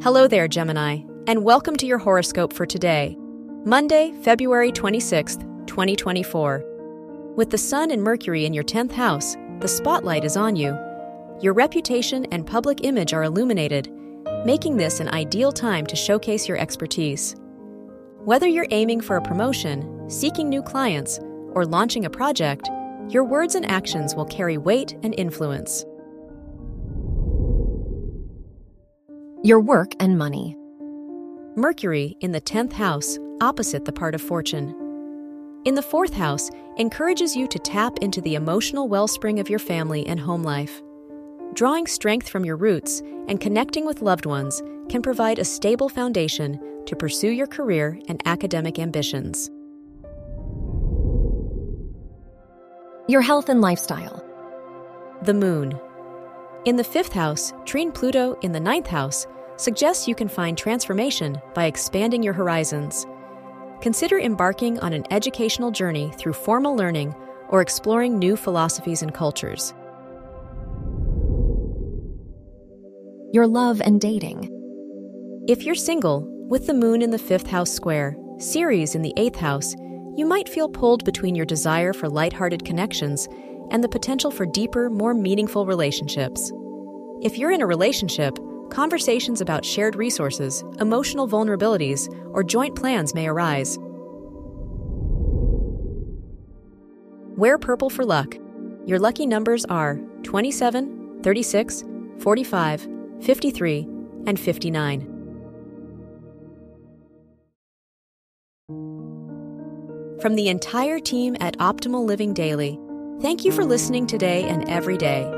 Hello there, Gemini, and welcome to your horoscope for today, Monday, February 26th, 2024. With the Sun and Mercury in your 10th house, the spotlight is on you. Your reputation and public image are illuminated, making this an ideal time to showcase your expertise. Whether you're aiming for a promotion, seeking new clients, or launching a project, your words and actions will carry weight and influence. Your work and money. Mercury in the 10th house, opposite the part of fortune. In the fourth house, encourages you to tap into the emotional wellspring of your family and home life. Drawing strength from your roots and connecting with loved ones can provide a stable foundation to pursue your career and academic ambitions. Your health and lifestyle. The Moon. In the fifth house, trine Pluto in the ninth house suggests you can find transformation by expanding your horizons. Consider embarking on an educational journey through formal learning or exploring new philosophies and cultures. Your love and dating. If you're single, with the moon in the fifth house square, Ceres in the eighth house, you might feel pulled between your desire for lighthearted connections and the potential for deeper, more meaningful relationships. If you're in a relationship, conversations about shared resources, emotional vulnerabilities, or joint plans may arise. Wear purple for luck. Your lucky numbers are 27, 36, 45, 53, and 59. From the entire team at Optimal Living Daily, thank you for listening today and every day.